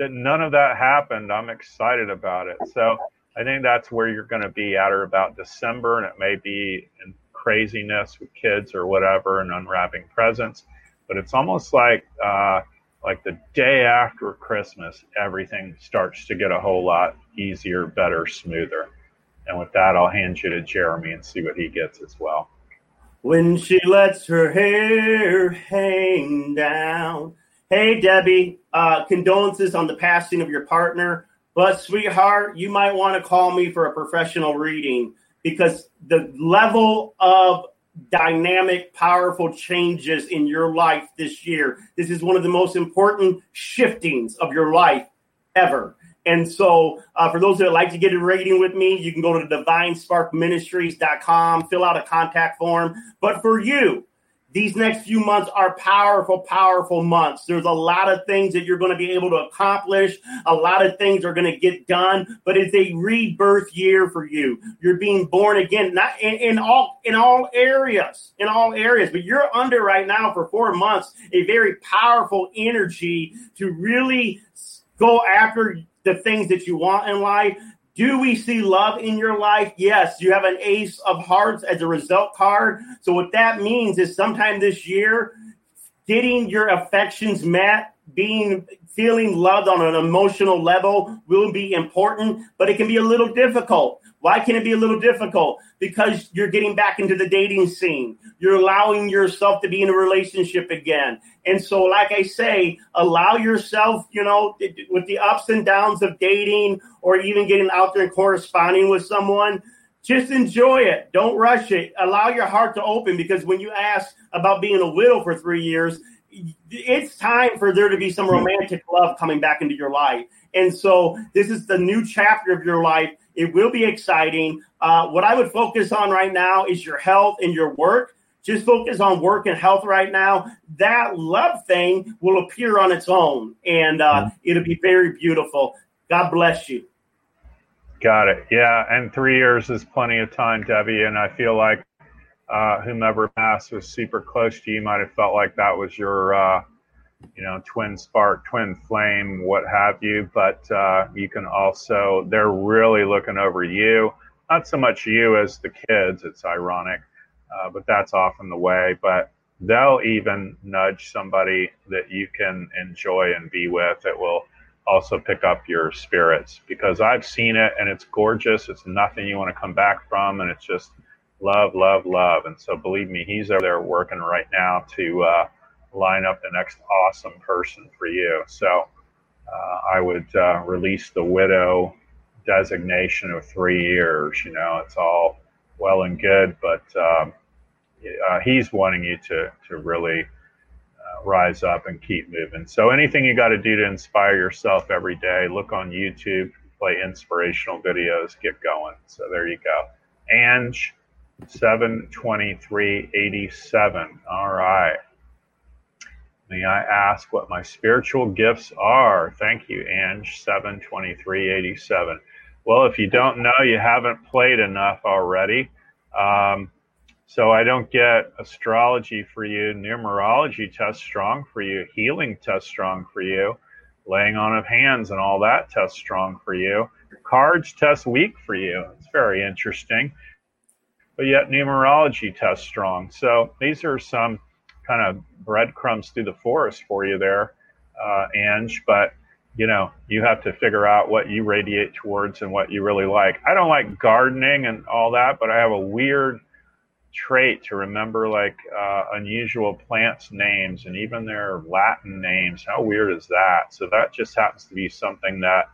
that none of that happened, I'm excited about it. So I think that's where you're going to be at or about December, and it may be in craziness with kids or whatever and unwrapping presents. But it's almost like uh, like the day after Christmas, everything starts to get a whole lot easier, better, smoother. And with that, I'll hand you to Jeremy and see what he gets as well. When she lets her hair hang down. Hey, Debbie, uh, condolences on the passing of your partner. But, sweetheart, you might want to call me for a professional reading because the level of dynamic, powerful changes in your life this year. This is one of the most important shiftings of your life ever. And so, uh, for those that like to get a rating with me, you can go to divinesparkministries.com, fill out a contact form. But for you, these next few months are powerful, powerful months. There's a lot of things that you're going to be able to accomplish. A lot of things are going to get done, but it's a rebirth year for you. You're being born again, not in, in all in all areas, in all areas. But you're under right now for four months a very powerful energy to really go after the things that you want in life. Do we see love in your life? Yes. You have an ace of hearts as a result card. So, what that means is sometime this year, getting your affections met, being feeling loved on an emotional level will be important, but it can be a little difficult. Why can it be a little difficult? Because you're getting back into the dating scene. You're allowing yourself to be in a relationship again. And so, like I say, allow yourself, you know, with the ups and downs of dating or even getting out there and corresponding with someone, just enjoy it. Don't rush it. Allow your heart to open because when you ask about being a widow for three years, it's time for there to be some hmm. romantic love coming back into your life. And so, this is the new chapter of your life it will be exciting. Uh, what I would focus on right now is your health and your work. Just focus on work and health right now. That love thing will appear on its own, and uh, mm-hmm. it'll be very beautiful. God bless you. Got it. Yeah, and three years is plenty of time, Debbie. And I feel like uh, whomever passed was super close to you might have felt like that was your uh, you know, twin spark, twin flame, what have you. But uh, you can also, they're really looking over you. Not so much you as the kids, it's ironic, uh, but that's often the way. But they'll even nudge somebody that you can enjoy and be with that will also pick up your spirits because I've seen it and it's gorgeous. It's nothing you want to come back from, and it's just love, love, love. And so, believe me, he's over there working right now to, uh, line up the next awesome person for you. So uh, I would uh, release the widow designation of three years. You know, it's all well and good, but um, uh, he's wanting you to to really uh, rise up and keep moving. So anything you got to do to inspire yourself every day, look on YouTube, play inspirational videos, get going. So there you go. Ange, seven twenty three eighty seven. All right. May I ask what my spiritual gifts are? Thank you, Ange, 72387. Well, if you don't know, you haven't played enough already. Um, so I don't get astrology for you, numerology test strong for you, healing test strong for you, laying on of hands and all that test strong for you. Cards test weak for you. It's very interesting. but yet numerology test strong. So these are some kind of breadcrumbs through the forest for you there, uh, Ange. But you know, you have to figure out what you radiate towards and what you really like. I don't like gardening and all that, but I have a weird trait to remember like uh, unusual plants names and even their Latin names. How weird is that? So that just happens to be something that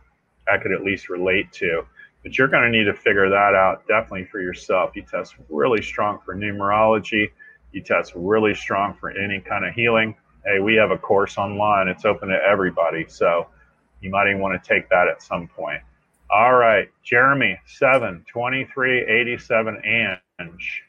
I could at least relate to. But you're going to need to figure that out definitely for yourself. You test really strong for numerology. You test really strong for any kind of healing. Hey, we have a course online. It's open to everybody. So you might even want to take that at some point. All right, Jeremy, 7, 23, 87, Ange.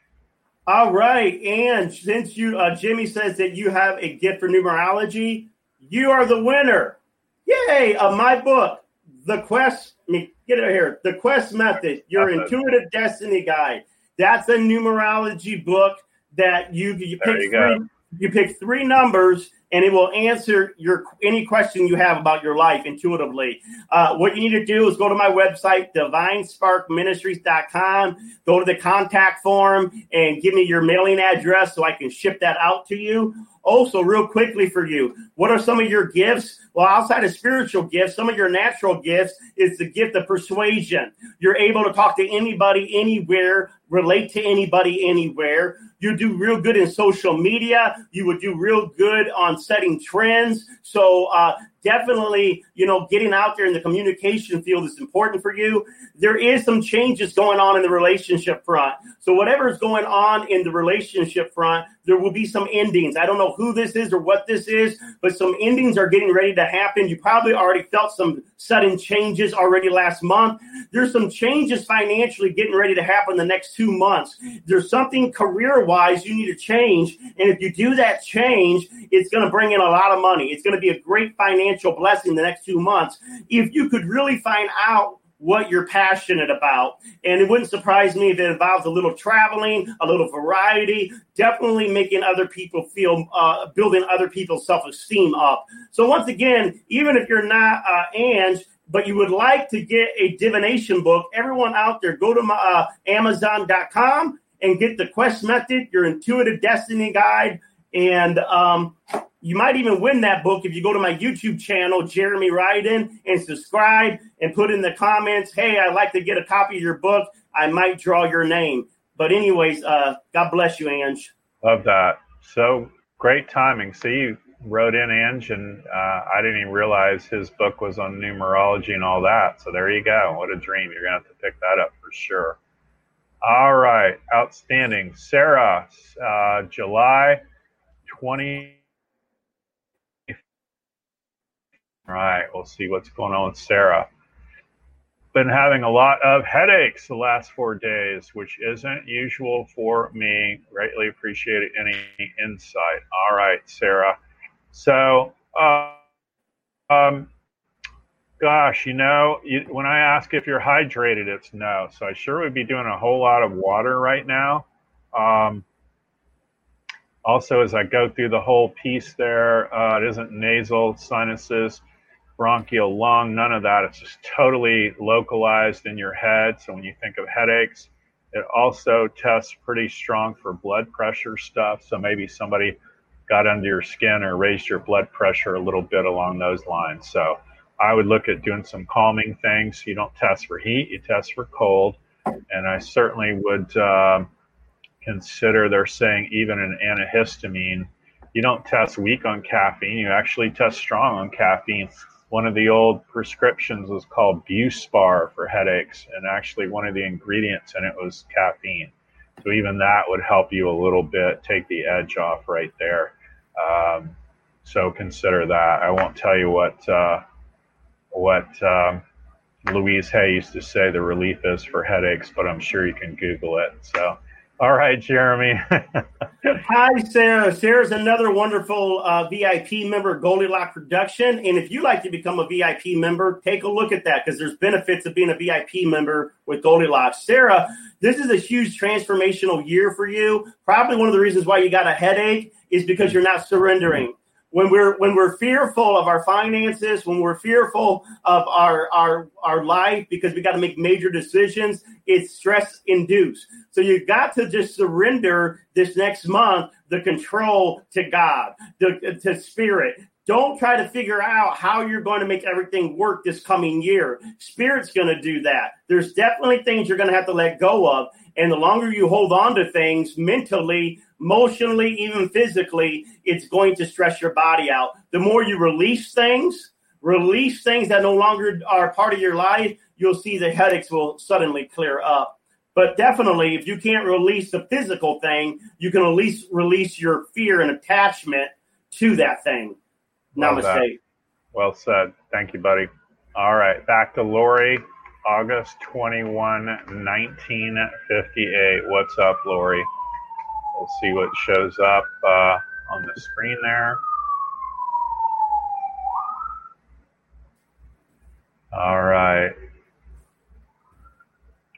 All right, and since you, uh, Jimmy says that you have a gift for numerology, you are the winner. Yay! Of my book, The Quest. Let me get it here. The Quest Method, Your Intuitive Destiny Guide. That's a numerology book that you you pick you three, you pick three numbers and it will answer your any question you have about your life intuitively. Uh, what you need to do is go to my website, divinesparkministries.com, go to the contact form and give me your mailing address so I can ship that out to you. Also, real quickly for you, what are some of your gifts? Well, outside of spiritual gifts, some of your natural gifts is the gift of persuasion. You're able to talk to anybody, anywhere, relate to anybody, anywhere. You do real good in social media. You would do real good on setting trends. So, uh, definitely, you know, getting out there in the communication field is important for you. There is some changes going on in the relationship front. So, whatever is going on in the relationship front, there will be some endings. I don't know who this is or what this is, but some endings are getting ready to happen. You probably already felt some sudden changes already last month. There's some changes financially getting ready to happen the next two months. There's something career wise you need to change. And if you do that change, it's going to bring in a lot of money. It's going to be a great financial blessing the next two months. If you could really find out what you're passionate about. And it wouldn't surprise me if it involves a little traveling, a little variety, definitely making other people feel, uh, building other people's self esteem up. So, once again, even if you're not uh, Ange, but you would like to get a divination book, everyone out there, go to my, uh, Amazon.com and get the Quest Method, your intuitive destiny guide. And um, you might even win that book if you go to my YouTube channel, Jeremy Ryden, and subscribe and put in the comments, hey, I'd like to get a copy of your book. I might draw your name. But, anyways, uh, God bless you, Ange. Love that. So great timing. See, you wrote in Ange, and uh, I didn't even realize his book was on numerology and all that. So there you go. What a dream. You're going to have to pick that up for sure. All right. Outstanding. Sarah, uh, July 20- All right, we'll see what's going on with Sarah. Been having a lot of headaches the last four days, which isn't usual for me. Greatly appreciate any insight. All right, Sarah. So, uh, um, gosh, you know, you, when I ask if you're hydrated, it's no. So I sure would be doing a whole lot of water right now. Um, also, as I go through the whole piece there, uh, it isn't nasal sinuses bronchial lung, none of that. It's just totally localized in your head. So when you think of headaches, it also tests pretty strong for blood pressure stuff. So maybe somebody got under your skin or raised your blood pressure a little bit along those lines. So I would look at doing some calming things. You don't test for heat, you test for cold. And I certainly would um, consider they're saying even an antihistamine. You don't test weak on caffeine, you actually test strong on caffeine one of the old prescriptions was called Buspar for headaches, and actually one of the ingredients in it was caffeine. So even that would help you a little bit, take the edge off right there. Um, so consider that. I won't tell you what uh, what um, Louise Hay used to say the relief is for headaches, but I'm sure you can Google it. So all right, Jeremy. <laughs> Hi, Sarah. Sarah's another wonderful uh, VIP member, of Goldilocks Production. And if you'd like to become a VIP member, take a look at that because there's benefits of being a VIP member with Goldilocks. Sarah, this is a huge transformational year for you. Probably one of the reasons why you got a headache is because you're not surrendering. When we're when we're fearful of our finances, when we're fearful of our our our life because we got to make major decisions, it's stress induced. So you got to just surrender this next month the control to God, the, to spirit. Don't try to figure out how you're going to make everything work this coming year. Spirit's going to do that. There's definitely things you're going to have to let go of. And the longer you hold on to things mentally, emotionally, even physically, it's going to stress your body out. The more you release things, release things that no longer are part of your life, you'll see the headaches will suddenly clear up. But definitely, if you can't release the physical thing, you can at least release your fear and attachment to that thing. Well Namaste. Well said. Thank you, buddy. All right, back to Lori. August 21, 1958. What's up, Lori? We'll see what shows up uh, on the screen there. All right.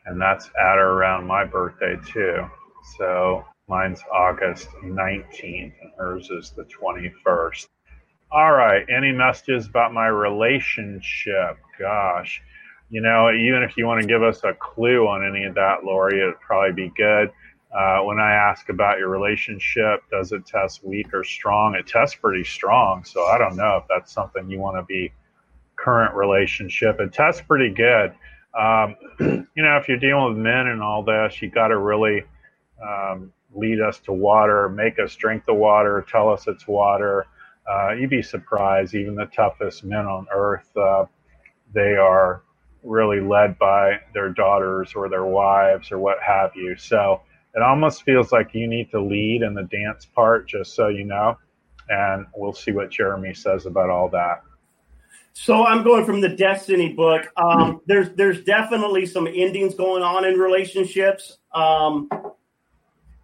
And that's at or around my birthday, too. So mine's August 19th, and hers is the 21st. All right. Any messages about my relationship? Gosh. You know, even if you want to give us a clue on any of that, Lori, it'd probably be good. Uh, when I ask about your relationship, does it test weak or strong? It tests pretty strong. So I don't know if that's something you want to be current relationship. It tests pretty good. Um, <clears throat> you know, if you're dealing with men and all this, you got to really um, lead us to water, make us drink the water, tell us it's water. Uh, you'd be surprised, even the toughest men on earth, uh, they are really led by their daughters or their wives or what have you. So it almost feels like you need to lead in the dance part, just so you know. And we'll see what Jeremy says about all that. So I'm going from the Destiny book. Um, there's there's definitely some endings going on in relationships. Um,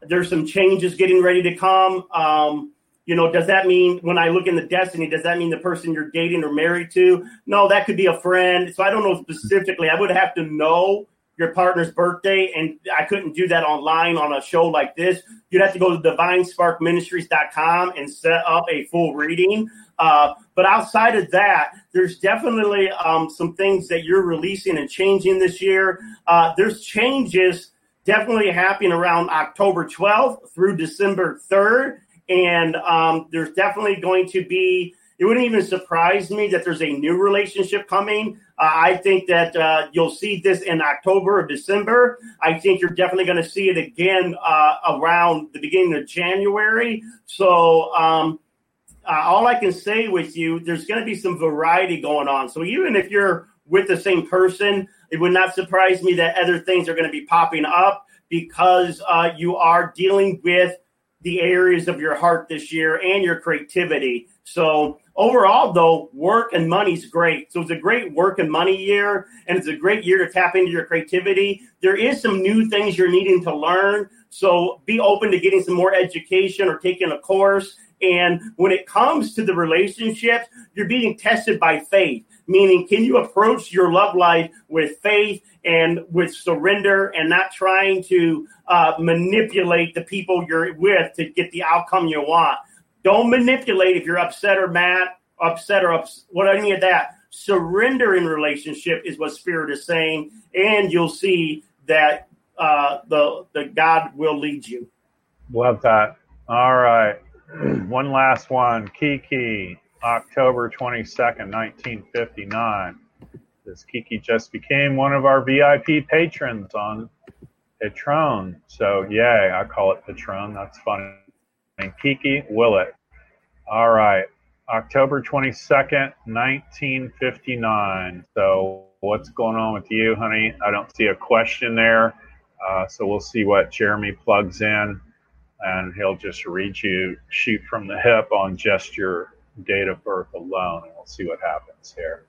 there's some changes getting ready to come. Um, you know, does that mean when I look in the Destiny, does that mean the person you're dating or married to? No, that could be a friend. So I don't know specifically. I would have to know your partner's birthday, and I couldn't do that online on a show like this. You'd have to go to divinesparkministries.com and set up a full reading. Uh, but outside of that, there's definitely um, some things that you're releasing and changing this year. Uh, there's changes definitely happening around October 12th through December 3rd. And um, there's definitely going to be, it wouldn't even surprise me that there's a new relationship coming. Uh, I think that uh, you'll see this in October or December. I think you're definitely going to see it again uh, around the beginning of January. So, um, uh, all I can say with you, there's going to be some variety going on. So even if you're with the same person, it would not surprise me that other things are going to be popping up because uh, you are dealing with the areas of your heart this year and your creativity. So overall, though, work and money's great. So it's a great work and money year, and it's a great year to tap into your creativity. There is some new things you're needing to learn. So be open to getting some more education or taking a course. And when it comes to the relationships, you're being tested by faith, meaning can you approach your love life with faith and with surrender and not trying to uh, manipulate the people you're with to get the outcome you want. Don't manipulate if you're upset or mad, upset or ups, what any of that. Surrender in relationship is what Spirit is saying, and you'll see that uh, the the God will lead you. Love that. All right. <clears throat> one last one. Kiki, October 22nd, 1959. This Kiki just became one of our VIP patrons on Patron. So, yay, I call it Patron. That's funny. And Kiki Willett. All right. October 22nd, 1959. So, what's going on with you, honey? I don't see a question there. Uh, so, we'll see what Jeremy plugs in, and he'll just read you shoot from the hip on just your date of birth alone, and we'll see what happens here.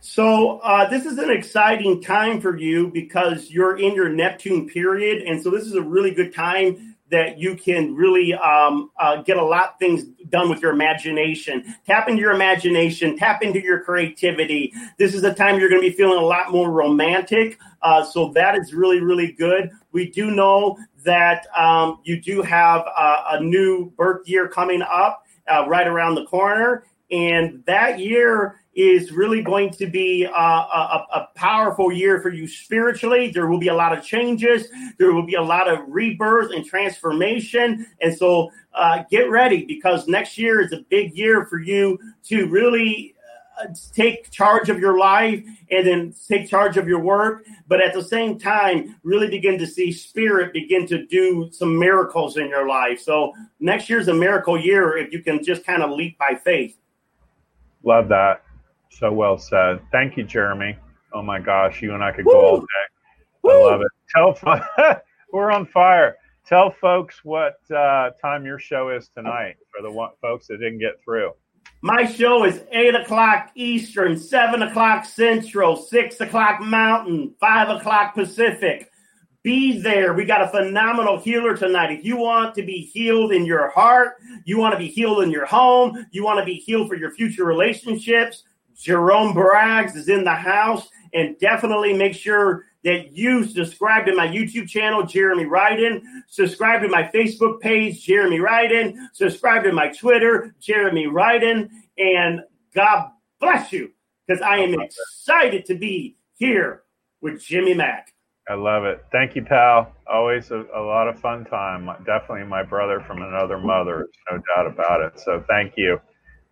So uh, this is an exciting time for you because you're in your Neptune period, and so this is a really good time that you can really um, uh, get a lot of things done with your imagination. Tap into your imagination, tap into your creativity. This is a time you're going to be feeling a lot more romantic. Uh, so that is really, really good. We do know that um, you do have a, a new birth year coming up. uh, right around the corner. And that year is really going to be uh, a, a, powerful year for you spiritually. There will be a lot of changes. There will be a lot of rebirth and transformation. And so uh, get ready because next year is a big year for you to really uh, take charge of your life and then take charge of your work. But at the same time, really begin to see spirit begin to do some miracles in your life. So next year's a miracle year if you can just kind of leap by faith. Love that. So well said. Thank you, Jeremy. Oh my gosh, you and I could Woo! go all day. Woo! I love it. Tell <laughs> we're on fire. Tell folks what uh, time your show is tonight for the one, folks that didn't get through. My show is 8 o'clock Eastern, 7 o'clock Central, 6 o'clock Mountain, 5 o'clock Pacific. Be there. We got a phenomenal healer tonight. If you want to be healed in your heart, you want to be healed in your home, you want to be healed for your future relationships, Jerome Braggs is in the house. And definitely make sure that you subscribe to my YouTube channel, Jeremy Ryden. Subscribe to my Facebook page, Jeremy Ryden. Subscribe to my Twitter, Jeremy Ryden. And God bless you because I am excited to be here with Jimmy Mack. I love it. Thank you, pal. Always a, a, lot of fun time. Definitely my brother from another mother, no doubt about it. So thank you.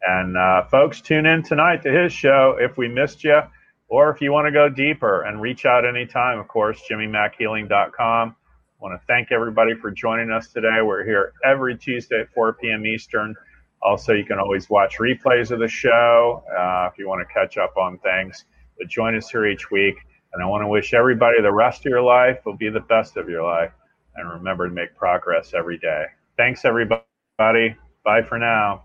And uh, folks, tune in tonight to his show if we missed you, or if you want to go deeper and reach out anytime, of course, jimmymackhealing.com. I want to thank everybody for joining us today. We're here every Tuesday at 4 p.m. Eastern. Also, you can always watch replays of the show uh, if you want to catch up on things. But join us here each week. And I want to wish everybody the rest of your life will be the best of your life. And remember to make progress every day. Thanks, everybody. Bye for now.